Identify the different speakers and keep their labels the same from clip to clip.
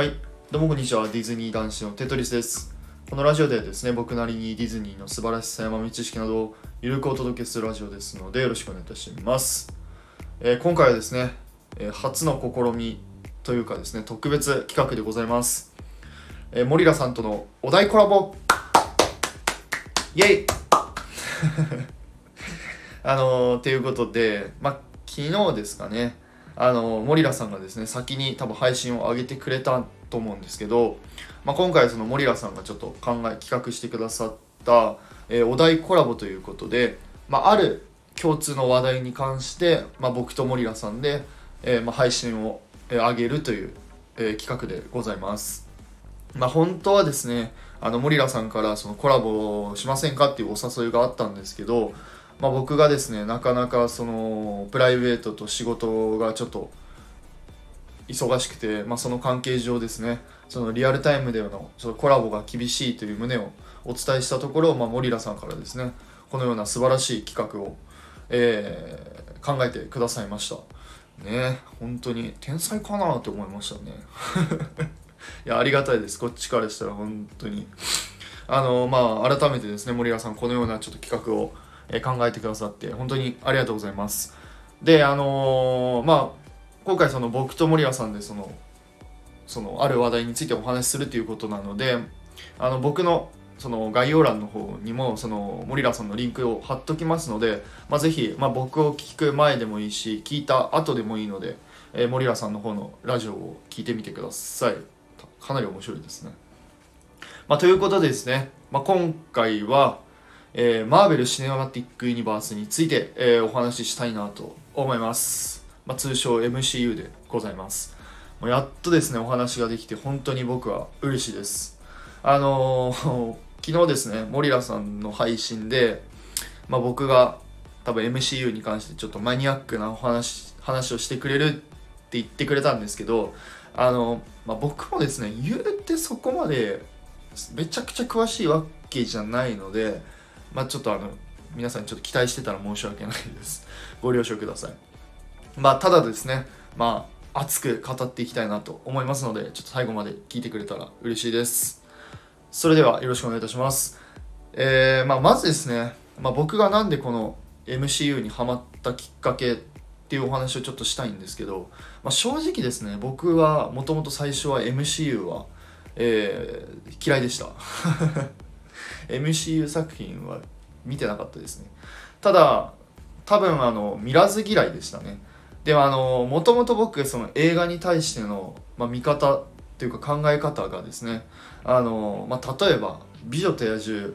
Speaker 1: はい、どうもこんにちは。ディズニー男子のテトリスです。このラジオではですね、僕なりにディズニーの素晴らしさや豆知識などをゆるくお届けするラジオですので、よろしくお願いいたします。えー今回はですね、えー初の試みというかですね、特別企画でございます。えー、モリラさんとのお題コラボイェイ あのー、ということで、ま、昨日ですかね、あのー、モリラさんがですね、先に多分配信を上げてくれたと思うんですけど、まあ、今回そのモリラさんがちょっと考え、企画してくださった、えーお題コラボということで、まあ、ある共通の話題に関して、まあ、僕とモリラさんで、えーま、配信を、え上げるという、え企画でございます。まあ、本当はですね、あのモリラさんからそのコラボしませんかっていうお誘いがあったんですけど、まあ、僕がですねなかなかそのプライベートと仕事がちょっと忙しくて、まあ、その関係上ですねそのリアルタイムでのちょっとコラボが厳しいという旨をお伝えしたところ、まあ、モリラさんからですねこのような素晴らしい企画を、えー考えてくださいました。ね本当に天才かなって思いましたね。いやありがたいです。こっちからしたら本当に。あのまあ改めてですね森川さんこのようなちょっと企画を、え考えてくださって本当にありがとうございます。であのーまあ今回その僕と森川さんでそのそのある話題についてお話しするということなのであの僕のその概要欄の方にもその森ラさんのリンクを貼っときますので、まあ、ぜひ、まあ、僕を聞く前でもいいし聞いた後でもいいので、えー森ラさんの方のラジオを聞いてみてください。かなり面白いですね、まあ、ということでですね、まあ、今回は、えーマーベル・シネマティック・ユニバースについて、えーお話ししたいなと思います、まあ、通称 MCU でございます。もうやっとですねお話ができて本当に僕は嬉しいです。あのー 昨日ですね森ラさんの配信で、まあ、僕が多分 MCU に関してちょっとマニアックなお話話をしてくれるって言ってくれたんですけどあの、まあ、僕もですね言うてそこまでめちゃくちゃ詳しいわけじゃないので、まあ、ちょっとあの皆さんにちょっと期待してたら申し訳ないです。ご了承ください。まあただですねまあ熱く語っていきたいなと思いますのでちょっと最後まで聞いてくれたら嬉しいです。それではよろしくお願いいたします。えーまあ、まずですね、まあ、僕がなんでこの MCU にハマったきっかけっていうお話をちょっとしたいんですけど、まあ、正直ですね僕はもともと最初は MCU は、えー嫌いでした。MCU 作品は見てなかったですね。ただ多分あの見らず嫌いでしたね。でもあのもともと僕その映画に対しての、まあ、見方っていうか考え方がですねあの、まあ、例えば「美女と野獣」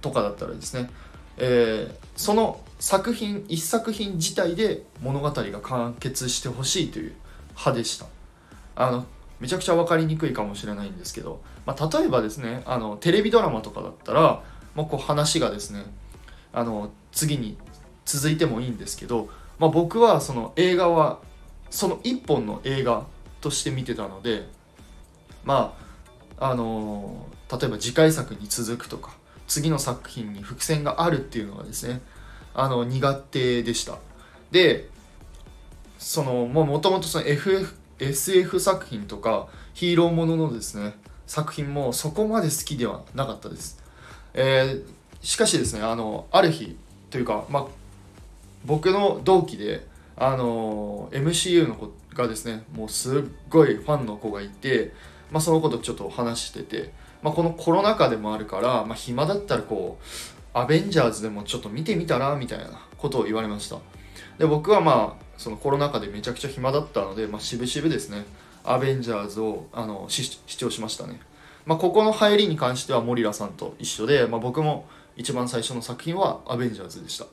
Speaker 1: とかだったらですね、えーその作品一作品自体で物語が完結してほしいという派でした。あのめちゃくちゃ分かりにくいかもしれないんですけど、まあ、例えばですねあのテレビドラマとかだったら、まあ、こう話がですねあの次に続いてもいいんですけど、まあ、僕はその映画はその一本の映画として見てたのでまああの例えば次回作に続くとか次の作品に伏線があるっていうのがですねあの苦手でした。でそのもともとその FF SF 作品とかヒーローもののですね作品もそこまで好きではなかったです、えーしかしですねあのある日というか、まあ、僕の同期であの MCU の子がですねもうすっごいファンの子がいて、まあ、その子とちょっと話してて、まあ、このコロナ禍でもあるから、まあ、暇だったらこうアベンジャーズでもちょっと見てみたらみたいなことを言われました。で僕はまあそのコロナ禍でめちゃくちゃ暇だったので、まあ、渋々ですね。アベンジャーズをあの視視聴しましたね、まあ、ここの入りに関してはモリラさんと一緒で、まあ、僕も一番最初の作品はアベンジャーズでした。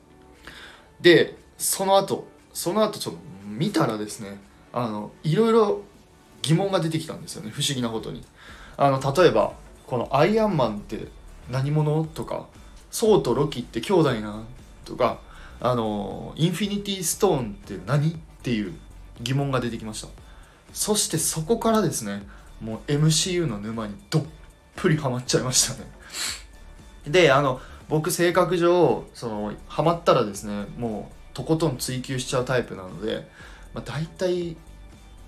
Speaker 1: でその後その後ちょっと見たらですねあのいろいろ疑問が出てきたんですよね。不思議なことに。あの例えばこのアイアンマンって何者とかソウとロキって兄弟なとかあのインフィニティストーンって何？っていう疑問が出てきました。そしてそこからですねもう MCU の沼にどっぷりハマっちゃいましたね。であの僕性格上そのハマったらですねもうとことん追求しちゃうタイプなので、まあ、大体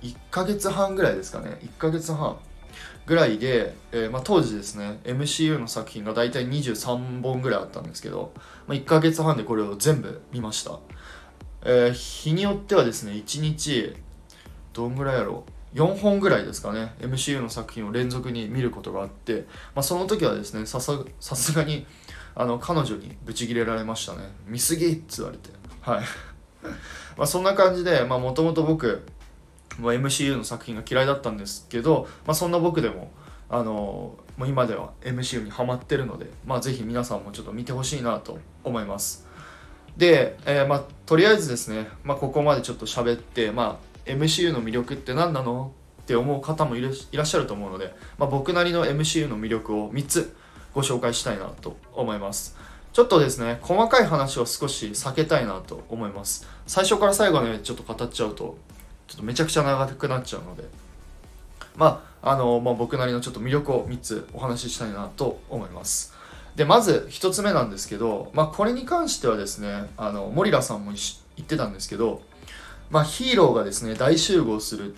Speaker 1: 1ヶ月半ぐらいですかね。1ヶ月半。ぐらいで、えー、まあ、当時ですね MCU の作品が大体23本ぐらいあったんですけど、まあ、1ヶ月半でこれを全部見ました、えー、日によってはですね1日どんぐらいやろう？4本ぐらいですかね MCU の作品を連続に見ることがあって、まあ、その時はですねさすがにあの彼女にブチギレられましたね。見すぎっつわれて。はい。まそんな感じでもともと僕ま MCU の作品が嫌いだったんですけど、まあ、そんな僕でもあのもう今では MCU にハマってるので、まあ、ぜひ皆さんもちょっと見てほしいなと思います。で、えー、まあ、とりあえずですね、まあ、ここまでちょっと喋って、まあ、MCU の魅力って何なのって思う方もいらっしゃると思うので、まあ、僕なりの MCU の魅力を3つご紹介したいなと思います。ちょっとですね細かい話を少し避けたいなと思います。最初から最後までちょっと語っちゃうとちょっとめちゃくちゃ長くなっちゃうので。まああの、まあ、僕なりのちょっと魅力を3つお話ししたいなと思います。でまず1つ目なんですけど、まあ、これに関してはですねあのモリラさんも言ってたんですけど、まあ、ヒーローがですね大集合するっ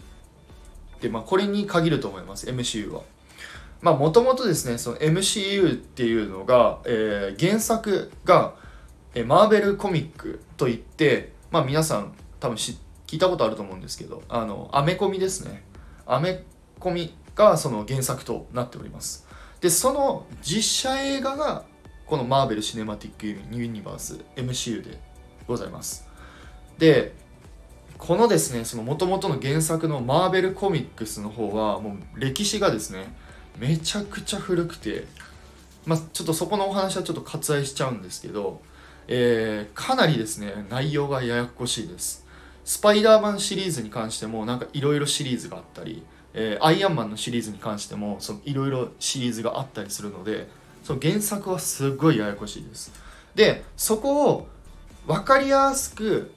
Speaker 1: て、まあ、これに限ると思います MCU は。まあもともとですねその MCU っていうのが、えー、原作が、え、マーベルコミックといってまあ皆さん多分知って聞いたことあると思うんですけどあのアメコミですね。アメコミがその原作となっております。でその実写映画がこのマーベル・シネマティック・ユニバース MCU でございます。でこのですねその元々の原作のマーベルコミックスの方はもう歴史がですねめちゃくちゃ古くてまあちょっとそこのお話はちょっと割愛しちゃうんですけど、えー、かなりですね内容がややこしいです。スパイダーマンシリーズに関してもなんかいろいろシリーズがあったり、えー、アイアンマンのシリーズに関してもいろいろシリーズがあったりするのでその原作はすごいややこしいです。でそこを分かりやすく、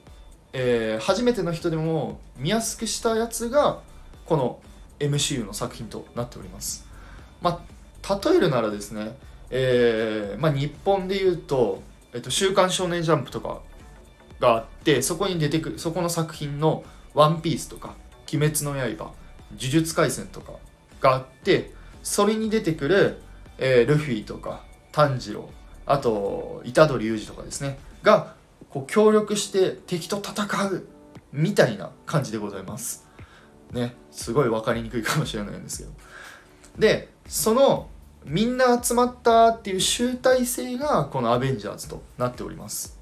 Speaker 1: えー、初めての人でも見やすくしたやつがこの MCU の作品となっております。まあ例えるならですね、えーまあ、日本で言うと「えっと、週刊少年ジャンプ」とかがあってそこに出てくるそこの作品の「ワンピースとか「鬼滅の刃」「呪術廻戦」とかがあってそれに出てくる、えー、ルフィとか炭治郎あと虎杖裕二とかですねがこう協力して敵と戦うみたいな感じでございます。ね、すごい分かりにくいかもしれないんですけど。で、そのみんな集まったっていう集大成がこのアベンジャーズとなっております。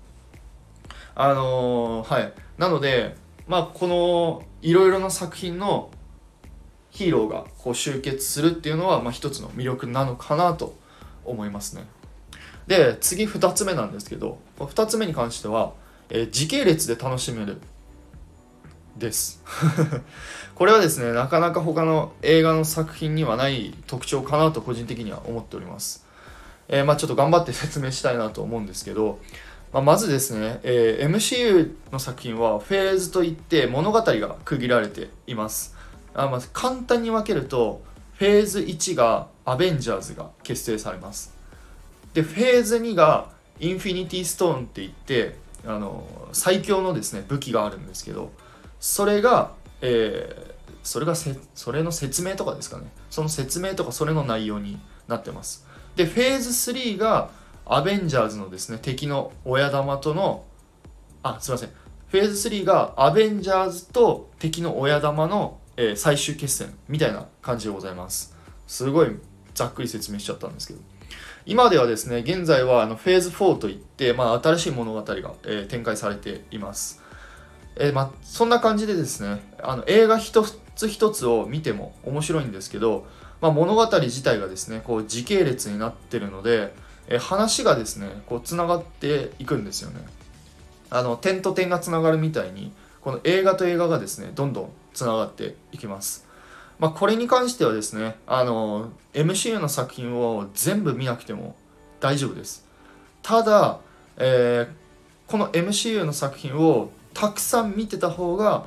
Speaker 1: あのー、はい。なのでまあこのいろいろな作品のヒーローがこう集結するっていうのは、まあ、一つの魅力なのかなと思いますね。で次2つ目なんですけど2つ目に関しては、えー、時系列で楽しめる。です。これはですねなかなか他の映画の作品にはない特徴かなと個人的には思っております、えー、まあちょっと頑張って説明したいなと思うんですけどまあ、まずですね、えー、MCU の作品はフェーズといって物語が区切られています。あま簡単に分けるとフェーズ1がアベンジャーズが結成されます。でフェーズ2がインフィニティストーンって言ってあの最強のですね武器があるんですけどそれが、えー、それがせそれの説明とかですかね。その説明とかそれの内容になってます。でフェーズ3がアベンジャーズのですね敵の親玉とのあすいません。フェーズ3がアベンジャーズと敵の親玉の、えー、最終決戦みたいな感じでございます。すごいざっくり説明しちゃったんですけど。今ではですね現在はあのフェーズ4といって、まあ、新しい物語が、えー、展開されています。えー、まあ、そんな感じでですねあの映画一つ一つを見ても面白いんですけど、まあ、物語自体がですねこう時系列になってるのでえ話がですねこうつながっていくんですよね。あの点と点がつながるみたいにこの映画と映画がですねどんどんつながっていきます。まあ、これに関してはですねあの MCU の作品を全部見なくても大丈夫です。ただ、えー、この MCU の作品をたくさん見てた方が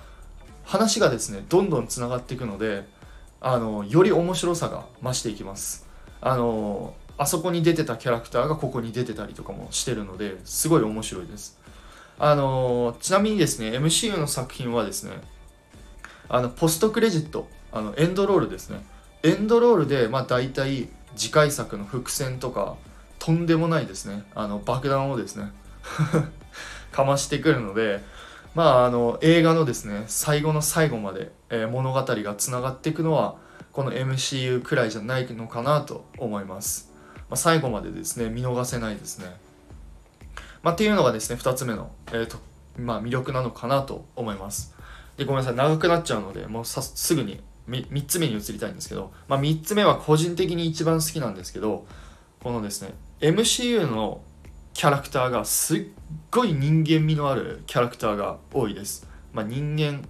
Speaker 1: 話がですねどんどんつながっていくのであのより面白さが増していきます。あのあそこに出てたキャラクターがここに出てたりとかもしてるのですごい面白いです。あのちなみにですね MCU の作品はですねあのポストクレジットあのエンドロールですね。エンドロールでまあ大体次回作の伏線とかとんでもないですね。あの爆弾をですね かましてくるのでまああの映画のですね最後の最後まで、えー、物語がつながっていくのはこの MCU くらいじゃないのかなと思います、まあ、最後までですね見逃せないですね、まあ、っていうのがですね2つ目の、えーとまあ、魅力なのかなと思います。でごめんなさい長くなっちゃうのでもうさすぐに 3, つ目に移りたいんですけど、まあ、3つ目は個人的に一番好きなんですけどこのですね MCU のキャラクターがすっごい人間味のあるキャラクターが多いです、まあ、人間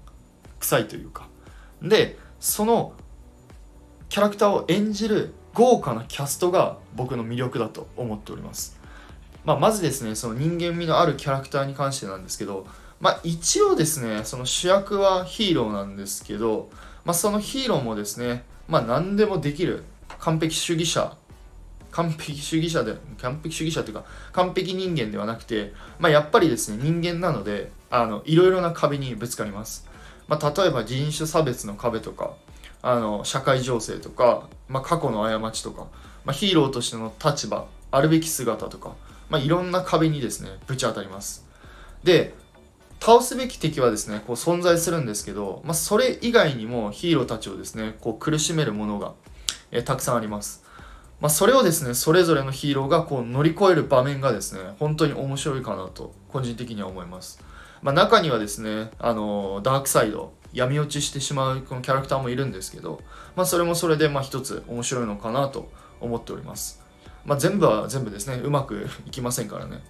Speaker 1: 臭いというか。でそのキャラクターを演じる豪華なキャストが僕の魅力だと思っております、まあ、まずですねその人間味のあるキャラクターに関してなんですけどまあ一応ですねその主役はヒーローなんですけどまあ、そのヒーローもですね、まあ、何でもできる完璧主義者完璧主義者で完璧主義者というか完璧人間ではなくて、まあ、やっぱりですね人間なのであのいろいろな壁にぶつかります、まあ、例えば人種差別の壁とかあの社会情勢とか、まあ、過去の過ちとか、まあ、ヒーローとしての立場あるべき姿とか、まあ、いろんな壁にですねぶち当たります。で倒すべき敵はですねこう存在するんですけど、まあ、それ以外にもヒーローたちをですねこう苦しめるものが、え、たくさんあります、まあ、それをですねそれぞれのヒーローがこう乗り越える場面がですね本当に面白いかなと個人的には思います、まあ、中にはですねあのダークサイド闇落ちしてしまうこのキャラクターもいるんですけど、まあ、それもそれでまあ一つ面白いのかなと思っております、まあ、全部は全部ですねうまくいきませんからね。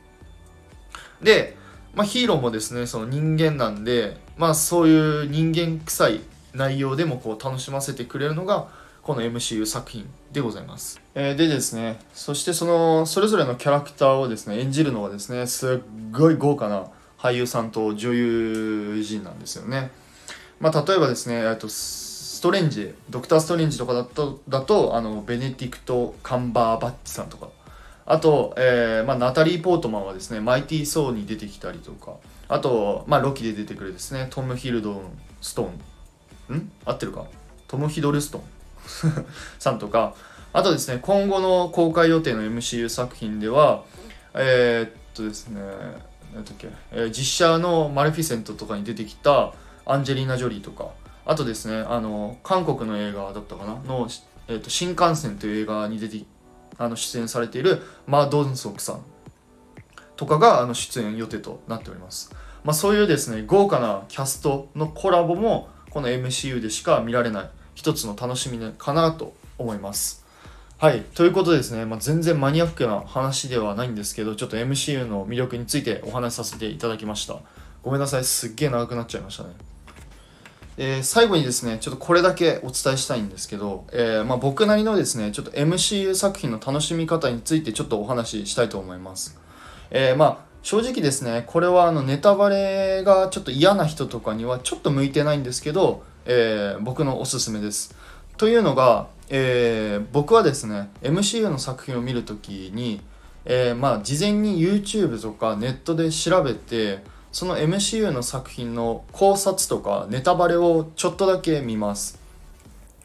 Speaker 1: でまあ、ヒーローもですねその人間なんで、まあ、そういう人間臭い内容でもこう楽しませてくれるのがこの MCU 作品でございます、えー、でですねそしてそのそれぞれのキャラクターをですね演じるのはですねすっごい豪華な俳優さんと女優陣なんですよね、まあ、例えばですねとストレンジドクター・ストレンジとかだとだとあのベネディクト・カンバーバッチさんとか。あと、えーまあ、ナタリー・ポートマンはですね、マイティー・ソーに出てきたりとか、あと、まあ、ロキで出てくるですね、トム・ヒルドン・ストーン、ん？合ってるか？トム・ヒドルストン。さんとか、あとですね、今後の公開予定の MCU 作品では、えー、っとですね、何だっけ、えー、実写のマレフィセントとかに出てきたアンジェリーナ・ジョリーとか、あとですね、あの、韓国の映画だったかな？の、えー、っと新幹線という映画に出てあの出演されているマ・ドンソクさんとかがあの出演予定となっております。まあ、そういうですね豪華なキャストのコラボもこの MCU でしか見られない一つの楽しみかなと思います。はい。ということでですね、まあ、全然マニアックな話ではないんですけど、ちょっと MCU の魅力についてお話しさせていただきました。ごめんなさい。すっげえ長くなっちゃいましたね。えー、最後にですね、ちょっとこれだけお伝えしたいんですけど、えー、まあ、僕なりのですね、ちょっと MCU 作品の楽しみ方についてちょっとお話ししたいと思います。えー、まあ、正直ですね、これはあのネタバレがちょっと嫌な人とかにはちょっと向いてないんですけど、え僕のおすすめです。というのが、え僕はですね、MCU の作品を見るときに、えまあ、事前に YouTube とかネットで調べて、その MCU の作品の考察とかネタバレをちょっとだけ見ます。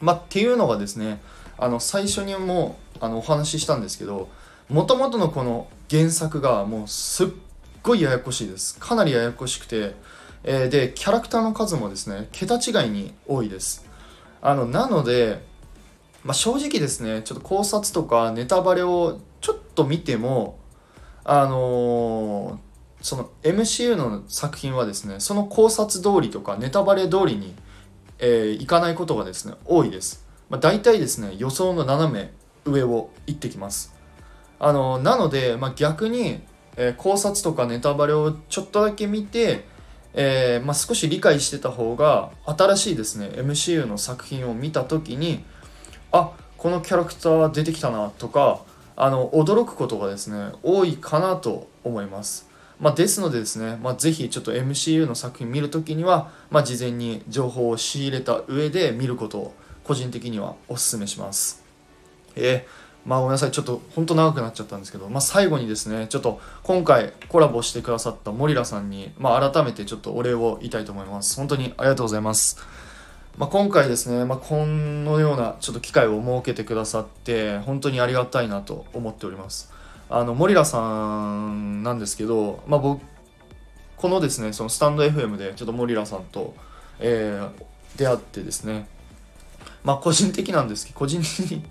Speaker 1: まあ、っていうのがですねあの最初にもあのお話ししたんですけどもともとのこの原作がもうすっごいややこしいですかなりややこしくて、えー、でキャラクターの数もですね桁違いに多いですあのなので、まあ、正直ですねちょっと考察とかネタバレをちょっと見てもあのーその MCU の作品はですねその考察通りとかネタバレ通りに、えー、いかないことがですね多いです、まあ、大体ですね予想の斜め上を行ってきます。あのなので、まあ、逆に、えー、考察とかネタバレをちょっとだけ見て、えー、まあ、少し理解してた方が新しいですね MCU の作品を見た時にあこのキャラクター出てきたなとかあの驚くことがですね多いかなと思います。まあ、ですのでですね、まあ、ぜひちょっと MCU の作品見るときには、まあ、事前に情報を仕入れた上で見ることを個人的にはお勧めします。えー、まあごめんなさい、ちょっと本当長くなっちゃったんですけど、まあ、最後にですね、ちょっと今回コラボしてくださったモリラさんに、まあ、改めてちょっとお礼を言いたいと思います。本当にありがとうございます。まあ、今回ですね、まあ、このようなちょっと機会を設けてくださって本当にありがたいなと思っておりますあのモリラさんなんですけど、まあ、僕このですねそのスタンド FM でちょっとモリラさんと、えー、出会ってですね。まあ個人的なんですけど個人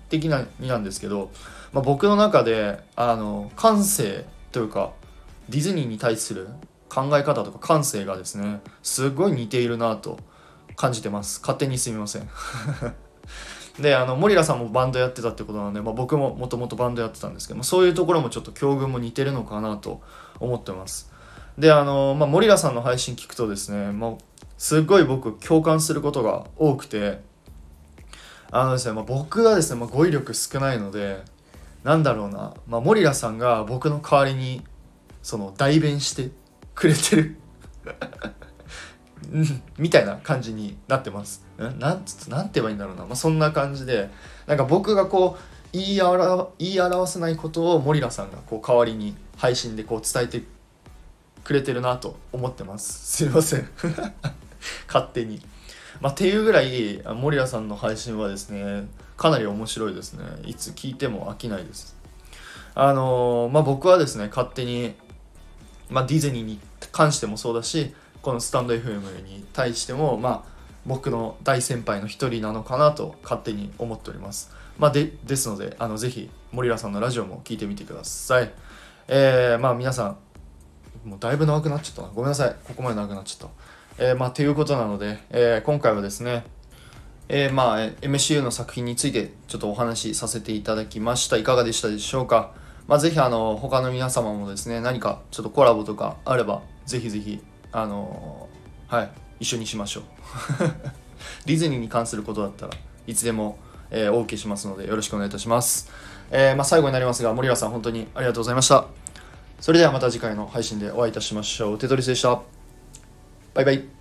Speaker 1: 的なになんですけど、まあ、僕の中であの感性というかディズニーに対する考え方とか感性がですねすごい似ているなと感じてます。勝手にすみません。であのモリラさんもバンドやってたってことなので、まあ、僕ももともとバンドやってたんですけど、まあ、そういうところもちょっと境遇も似てるのかなと思ってます。であの、まあ、モリラさんの配信聞くとですね、まあ、すっごい僕共感することが多くてあのですね、まあ、僕はですね、まあ、語彙力少ないのでなんだろうな、まあ、モリラさんが僕の代わりにその代弁してくれてる。みたいな感じになってます。なんつなんて言えばいいんだろうな、まあ、そんな感じでなんか僕がこう言い表言い表せないことをモリラさんがこう代わりに配信でこう伝えてくれてるなと思ってます。すいません 勝手に。まあ、っていうぐらい森谷さんの配信はですねかなり面白いですねいつ聞いても飽きないですあのー、まあ僕はですね勝手に、まあ、ディズニーに関してもそうだしこのスタンド FM に対してもまあ僕の大先輩の一人なのかなと勝手に思っております。まあでですのであのぜひ森谷さんのラジオも聞いてみてください。えー、まあ皆さんもうだいぶ長くなっちゃったな。ごめんなさい。ここまで長くなっちゃった。えー、まあ、ということなので、えー、今回はですね、えー、まあ、MCU の作品についてちょっとお話しさせていただきました。いかがでしたでしょうか。まあ、ぜひ、あの、他の皆様もですね、何かちょっとコラボとかあれば、ぜひぜひ、あのはい、一緒にしましょう。ディズニーに関することだったらいつでも、えー、お受けしますので、よろしくお願いいたします。えまあ、最後になりますが、森川さん、本当にありがとうございました。それではまた次回の配信でお会いいたしましょう。テトリスでした。バイバイ。